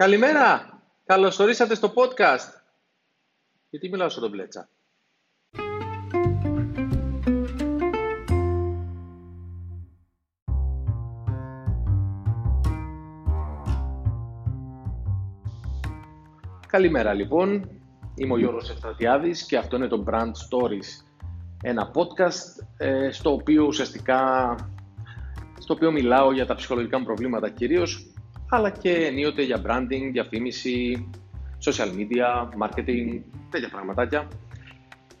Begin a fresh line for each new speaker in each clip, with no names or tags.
Καλημέρα! Καλώς ορίσατε στο podcast. Γιατί μιλάω στον μπλέτσα; Καλημέρα λοιπόν, είμαι ο Γιώργος Ευστρατιάδης και αυτό είναι το Brand Stories. Ένα podcast ε, στο οποίο ουσιαστικά στο οποίο μιλάω για τα ψυχολογικά μου προβλήματα κυρίως αλλά και ενίοτε για branding, διαφήμιση, social media, marketing, τέτοια πραγματάκια.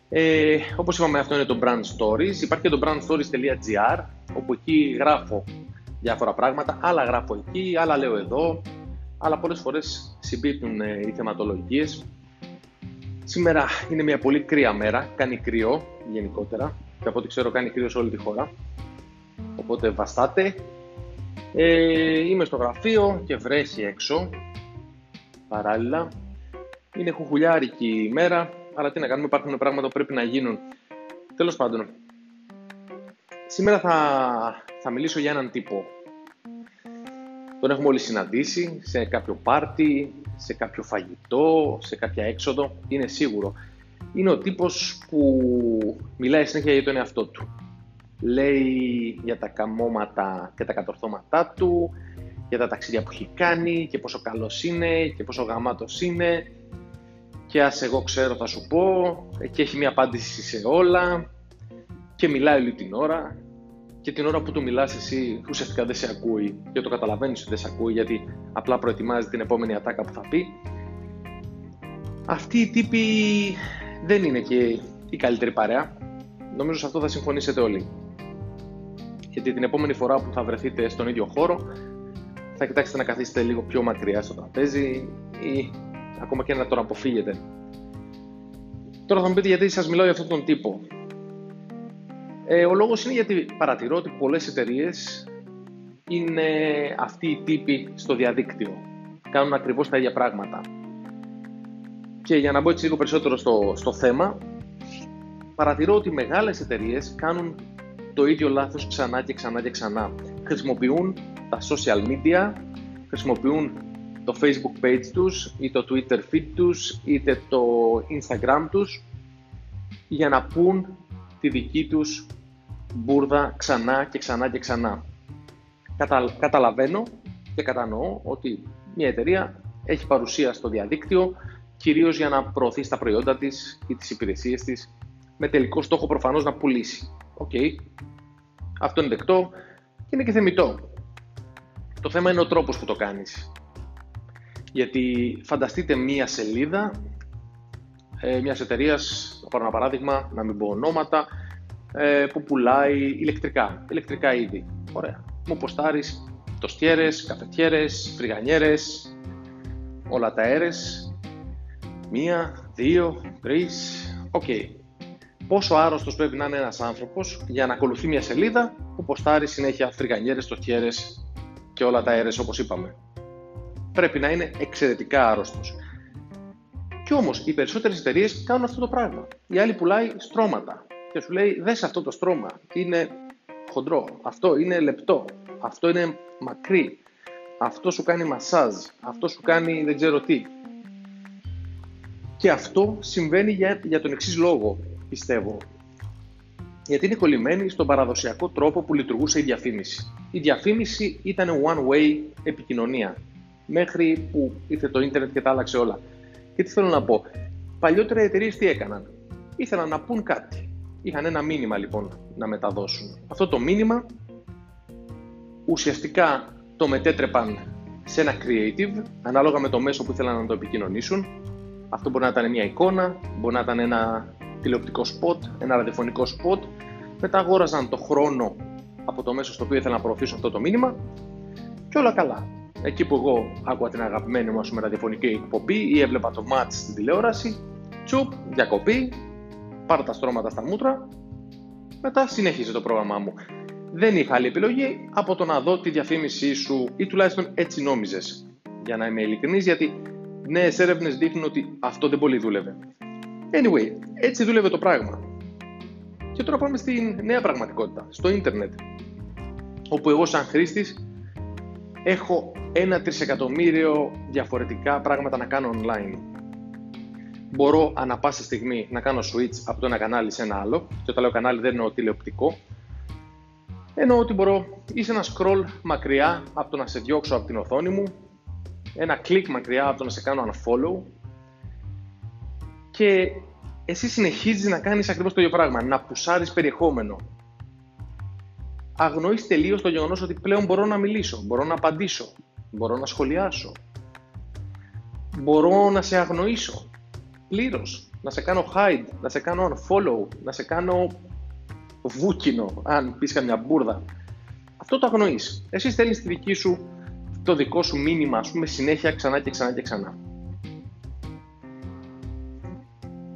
Ε, όπως είπαμε αυτό είναι το Brand Stories. Υπάρχει και το brandstories.gr όπου εκεί γράφω διάφορα πράγματα, άλλα γράφω εκεί, άλλα λέω εδώ, αλλά πολλές φορές συμπίπτουν ε, οι θεματολογίες. Σήμερα είναι μια πολύ κρύα μέρα, κάνει κρύο γενικότερα και από ό,τι ξέρω κάνει κρύο σε όλη τη χώρα. Οπότε βαστάτε, ε, είμαι στο γραφείο και βρέχει έξω, παράλληλα. Είναι χουχουλιάρικη ημέρα, αλλά τι να κάνουμε, υπάρχουν πράγματα που πρέπει να γίνουν. Τέλος πάντων, σήμερα θα, θα μιλήσω για έναν τύπο. Τον έχουμε όλοι συναντήσει σε κάποιο πάρτι, σε κάποιο φαγητό, σε κάποια έξοδο, είναι σίγουρο. Είναι ο τύπος που μιλάει συνέχεια για τον εαυτό του λέει για τα καμώματα και τα κατορθώματά του, για τα ταξίδια που έχει κάνει και πόσο καλός είναι και πόσο γαμάτος είναι. Και ας εγώ ξέρω θα σου πω και έχει μια απάντηση σε όλα και μιλάει όλη την ώρα. Και την ώρα που του μιλάς εσύ ουσιαστικά δεν σε ακούει και το καταλαβαίνεις ότι δεν σε ακούει γιατί απλά προετοιμάζει την επόμενη ατάκα που θα πει. Αυτοί οι τύποι δεν είναι και η καλύτερη παρέα. Νομίζω σε αυτό θα συμφωνήσετε όλοι γιατί την επόμενη φορά που θα βρεθείτε στον ίδιο χώρο θα κοιτάξετε να καθίσετε λίγο πιο μακριά στο τραπέζι ή ακόμα και να τον αποφύγετε. Τώρα θα μου πείτε γιατί σας μιλάω για αυτόν τον τύπο. Ε, ο λόγος είναι γιατί παρατηρώ ότι πολλές εταιρείες είναι αυτοί οι τύποι στο διαδίκτυο. Κάνουν ακριβώς τα ίδια πράγματα. Και για να μπω έτσι λίγο περισσότερο στο, στο θέμα, παρατηρώ ότι μεγάλες εταιρείες κάνουν το ίδιο λάθος ξανά και ξανά και ξανά. Χρησιμοποιούν τα social media, χρησιμοποιούν το facebook page τους ή το twitter feed τους είτε το instagram τους για να πούν τη δική τους μπουρδα ξανά και ξανά και ξανά. καταλαβαίνω και κατανοώ ότι μια εταιρεία έχει παρουσία στο διαδίκτυο κυρίως για να προωθεί τα προϊόντα της ή τις υπηρεσίες της με τελικό στόχο προφανώς να πουλήσει. Οκ. Αυτό είναι δεκτό και είναι και θεμιτό. Το θέμα είναι ο τρόπος που το κάνεις. Γιατί φανταστείτε μία σελίδα ε, μιας εταιρείας, θα πάρω ένα παράδειγμα, να μην πω ονόματα, ε, που πουλάει ηλεκτρικά, ηλεκτρικά είδη. Ωραία. Μου ποστάρεις τοστιέρες, καφετιέρες, φρυγανιέρες, όλα τα αέρες. Μία, δύο, τρεις, οκ πόσο άρρωστος πρέπει να είναι ένας άνθρωπος για να ακολουθεί μια σελίδα που ποστάρει συνέχεια φρυγανιέρες, τοστιέρες και όλα τα αέρες όπως είπαμε. Πρέπει να είναι εξαιρετικά άρρωστος. Κι όμως οι περισσότερες εταιρείες κάνουν αυτό το πράγμα. Η άλλη πουλάει στρώματα και σου λέει δες αυτό το στρώμα, είναι χοντρό, αυτό είναι λεπτό, αυτό είναι μακρύ, αυτό σου κάνει μασάζ, αυτό σου κάνει δεν ξέρω τι. Και αυτό συμβαίνει για, για τον εξής λόγο πιστεύω. Γιατί είναι κολλημένη στον παραδοσιακό τρόπο που λειτουργούσε η διαφήμιση. Η διαφήμιση ήταν one-way επικοινωνία. Μέχρι που ήρθε το ίντερνετ και τα άλλαξε όλα. Και τι θέλω να πω. Παλιότερα οι εταιρείες τι έκαναν; Ήθελαν να πουν κάτι. Είχαν ένα μήνυμα λοιπόν να μεταδώσουν. Αυτό το μήνυμα ουσιαστικά το μετέτρεπαν σε ένα creative, ανάλογα με το μέσο που ήθελαν να το επικοινωνήσουν. Αυτό μπορεί να ήταν μια εικόνα, μπορεί να ήταν ένα τηλεοπτικό σποτ, ένα ραδιοφωνικό σποτ. Μετά αγόραζαν το χρόνο από το μέσο στο οποίο ήθελα να προωθήσω αυτό το μήνυμα και όλα καλά. Εκεί που εγώ άκουγα την αγαπημένη μου με ραδιοφωνική εκπομπή ή έβλεπα το match στην τηλεόραση, τσουπ, διακοπή, πάρω τα στρώματα στα μούτρα, μετά συνέχιζε το πρόγραμμά μου. Δεν είχα άλλη επιλογή από το να δω τη διαφήμισή σου ή τουλάχιστον έτσι νόμιζες. Για να είμαι ειλικρινής, γιατί νέες έρευνες δείχνουν ότι αυτό δεν πολύ δούλευε. Anyway, έτσι δούλευε το πράγμα. Και τώρα πάμε στην νέα πραγματικότητα, στο ίντερνετ. Όπου εγώ σαν χρήστης έχω ένα τρισεκατομμύριο διαφορετικά πράγματα να κάνω online. Μπορώ ανα πάσα στιγμή να κάνω switch από το ένα κανάλι σε ένα άλλο. Και όταν λέω κανάλι δεν εννοώ τηλεοπτικό. Εννοώ ότι μπορώ είσαι ένα scroll μακριά από το να σε διώξω από την οθόνη μου, ένα κλικ μακριά από το να σε κάνω unfollow και εσύ συνεχίζεις να κάνεις ακριβώς το ίδιο πράγμα, να πουσάρεις περιεχόμενο. Αγνοείς τελείως το γεγονός ότι πλέον μπορώ να μιλήσω, μπορώ να απαντήσω, μπορώ να σχολιάσω, μπορώ να σε αγνοήσω πλήρως, να σε κάνω hide, να σε κάνω unfollow, να σε κάνω βούκινο, αν πεις καμιά μπουρδα. Αυτό το αγνοείς. Εσύ στέλνεις τη δική σου, το δικό σου μήνυμα, ας πούμε, συνέχεια ξανά και ξανά και ξανά.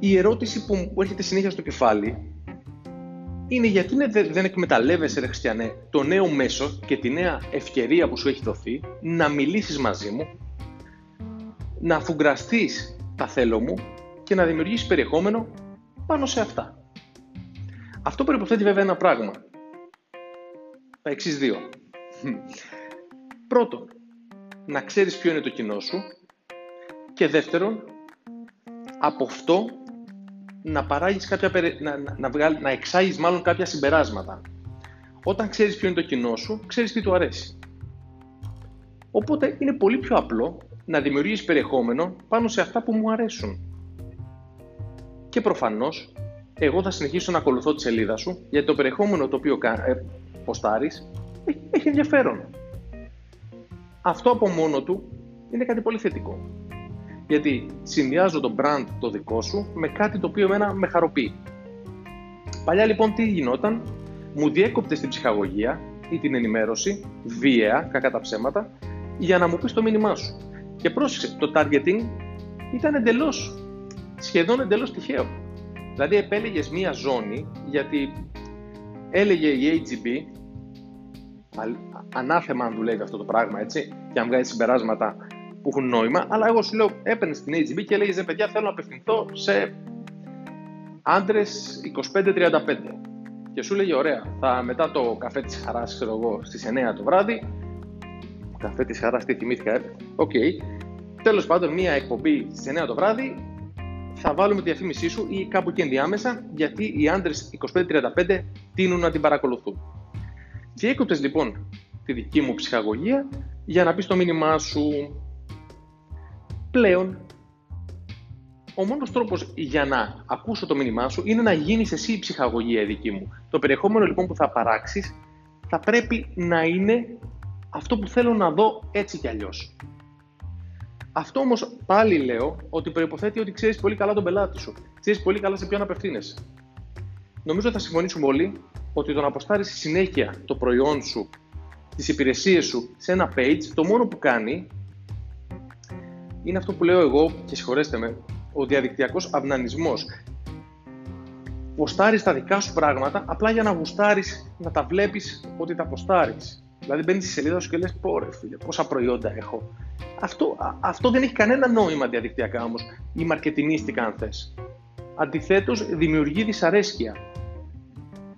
Η ερώτηση που μου έρχεται συνέχεια στο κεφάλι είναι γιατί δεν εκμεταλλεύεσαι, ρε Χριστιανέ, το νέο μέσο και τη νέα ευκαιρία που σου έχει δοθεί να μιλήσεις μαζί μου, να αφουγκραστείς τα θέλω μου και να δημιουργήσεις περιεχόμενο πάνω σε αυτά. Αυτό προϋποθέτει βέβαια ένα πράγμα. Τα εξής δύο. Πρώτον, να ξέρεις ποιο είναι το κοινό σου και δεύτερον, από αυτό να παράγεις κάποια, να, να, να, να εξάγεις μάλλον κάποια συμπεράσματα. Όταν ξέρεις ποιο είναι το κοινό σου, ξέρεις τι του αρέσει. Οπότε είναι πολύ πιο απλό να δημιουργείς περιεχόμενο πάνω σε αυτά που μου αρέσουν. Και προφανώς, εγώ θα συνεχίσω να ακολουθώ τη σελίδα σου, γιατί το περιεχόμενο το οποίο ε, ποστάρεις έχει ενδιαφέρον. Αυτό από μόνο του είναι κάτι πολύ θετικό. Γιατί συνδυάζω το brand το δικό σου με κάτι το οποίο εμένα με χαροποιεί. Παλιά λοιπόν τι γινόταν, μου διέκοπτε την ψυχαγωγία ή την ενημέρωση, βίαια, κακά τα ψέματα, για να μου πεις το μήνυμά σου. Και πρόσεξε, το targeting ήταν εντελώς, σχεδόν εντελώς τυχαίο. Δηλαδή επέλεγες μία ζώνη, γιατί έλεγε η AGB, ανάθεμα αν δουλεύει αυτό το πράγμα, έτσι, και αν βγάζει συμπεράσματα που έχουν νόημα, αλλά εγώ σου λέω, έπαιρνες στην AGB και έλεγε παιδιά, θέλω να απευθυνθώ σε άντρες 25-35. Και σου λέγε, ωραία, θα μετά το καφέ της χαράς, ξέρω εγώ, στις 9 το βράδυ. Καφέ της χαράς, τι θυμήθηκα, ε. OK. Okay. Τέλος πάντων, μία εκπομπή στις 9 το βράδυ θα βάλουμε τη διαφήμισή σου ή κάπου εκεί ενδιάμεσα, γιατί οι άντρες 25-35 τείνουν να την παρακολουθούν. Και έκοπτε λοιπόν τη δική μου ψυχαγωγία για να πεις το μήνυμά σου πλέον ο μόνος τρόπος για να ακούσω το μήνυμά σου είναι να γίνεις εσύ η ψυχαγωγία δική μου. Το περιεχόμενο λοιπόν που θα παράξεις θα πρέπει να είναι αυτό που θέλω να δω έτσι κι αλλιώς. Αυτό όμως πάλι λέω ότι προϋποθέτει ότι ξέρεις πολύ καλά τον πελάτη σου. Ξέρεις πολύ καλά σε ποιον απευθύνεσαι. Νομίζω θα συμφωνήσουμε όλοι ότι το να αποστάρεις συνέχεια το προϊόν σου, τις υπηρεσίες σου σε ένα page, το μόνο που κάνει είναι αυτό που λέω εγώ και συγχωρέστε με, ο διαδικτυακός αυνανισμός. Ποστάρεις τα δικά σου πράγματα απλά για να γουστάρεις, να τα βλέπεις ότι τα ποστάρεις. Δηλαδή μπαίνεις στη σελίδα σου και λες πόρε φίλε, πόσα προϊόντα έχω. Αυτό, αυτό δεν έχει κανένα νόημα διαδικτυακά όμως, ή μαρκετινίστικα αν θες. Αντιθέτως δημιουργεί δυσαρέσκεια.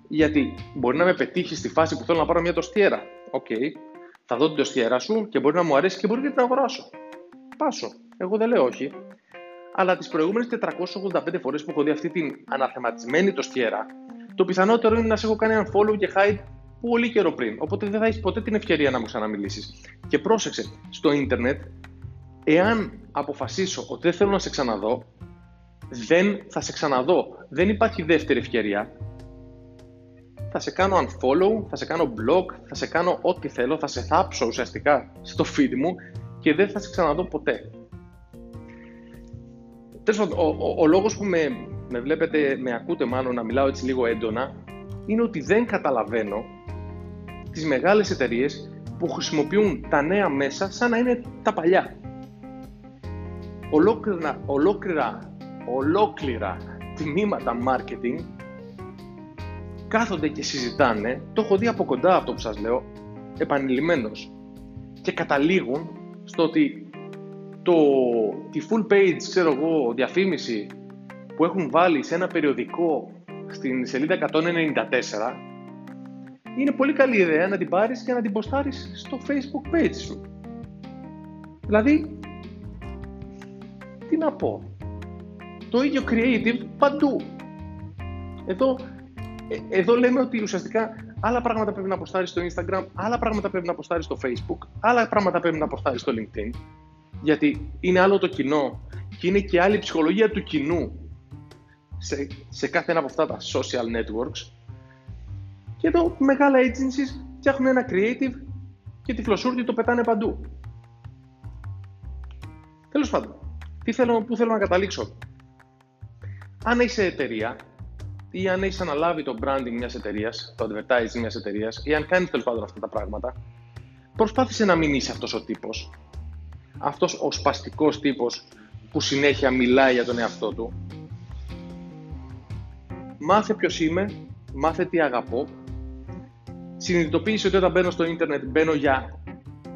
Γιατί μπορεί να με πετύχει στη φάση που θέλω να πάρω μια τοστιέρα. OK, okay. θα δω την τοστιέρα σου και μπορεί να μου αρέσει και μπορεί να την αγοράσω. Εγώ δεν λέω όχι. Αλλά τις προηγούμενες 485 φορές που έχω δει αυτή την αναθεματισμένη τοστιέρα, το πιθανότερο είναι να σε έχω κάνει ένα unfollow και hide πολύ καιρό πριν. Οπότε δεν θα έχεις ποτέ την ευκαιρία να μου ξαναμιλήσεις. Και πρόσεξε, στο ίντερνετ, εάν αποφασίσω ότι δεν θέλω να σε ξαναδώ, δεν θα σε ξαναδώ. Δεν υπάρχει δεύτερη ευκαιρία. Θα σε κάνω unfollow, θα σε κάνω blog, θα σε κάνω ό,τι θέλω, θα σε θάψω ουσιαστικά στο feed μου και δεν θα σε ξαναδώ ποτέ. Τέλος πάντων, ο, ο, ο, λόγος που με, με βλέπετε, με ακούτε μάλλον να μιλάω έτσι λίγο έντονα, είναι ότι δεν καταλαβαίνω τις μεγάλες εταιρείες που χρησιμοποιούν τα νέα μέσα σαν να είναι τα παλιά. Ολόκληρα, ολόκληρα, ολόκληρα τμήματα marketing κάθονται και συζητάνε, το έχω δει από κοντά αυτό που σας λέω, επανειλημμένος, και καταλήγουν στο ότι το, τη full page, ξέρω εγώ, διαφήμιση που έχουν βάλει σε ένα περιοδικό στην σελίδα 194 είναι πολύ καλή ιδέα να την πάρεις και να την ποστάρεις στο facebook page σου. Δηλαδή, τι να πω, το ίδιο creative παντού. Εδώ, ε, εδώ λέμε ότι ουσιαστικά άλλα πράγματα πρέπει να αποστάρεις στο Instagram, άλλα πράγματα πρέπει να αποστάρεις στο Facebook, άλλα πράγματα πρέπει να αποστάρεις στο LinkedIn, γιατί είναι άλλο το κοινό και είναι και άλλη ψυχολογία του κοινού σε, σε κάθε ένα από αυτά τα social networks. Και εδώ μεγάλα agencies φτιάχνουν ένα creative και τη φλωσούρτη το πετάνε παντού. Τέλος πάντων, τι θέλω, πού θέλω να καταλήξω. Αν είσαι εταιρεία ή αν έχεις αναλάβει το branding μιας εταιρείας, το advertising μιας εταιρείας, ή αν κάνεις τέλος πάντων αυτά τα πράγματα, προσπάθησε να μην είσαι αυτός ο τύπος. Αυτός ο σπαστικός τύπος που συνέχεια μιλάει για τον εαυτό του. Μάθε ποιος είμαι, μάθε τι αγαπώ. Συνειδητοποίησε ότι όταν μπαίνω στο ίντερνετ μπαίνω για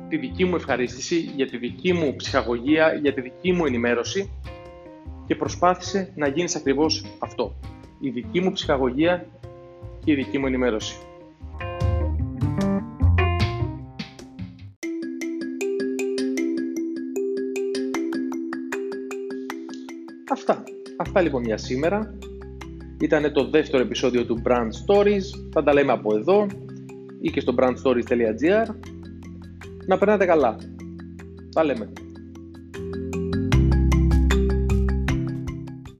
τη δική μου ευχαρίστηση, για τη δική μου ψυχαγωγία, για τη δική μου ενημέρωση και προσπάθησε να γίνεις ακριβώς αυτό. Η δική μου ψυχαγωγία και η δική μου ενημέρωση. Αυτά. Αυτά λοιπόν για σήμερα. Ήταν το δεύτερο επεισόδιο του Brand Stories. Θα τα λέμε από εδώ ή και στο brandstories.gr. Να περνάτε καλά. Τα λέμε.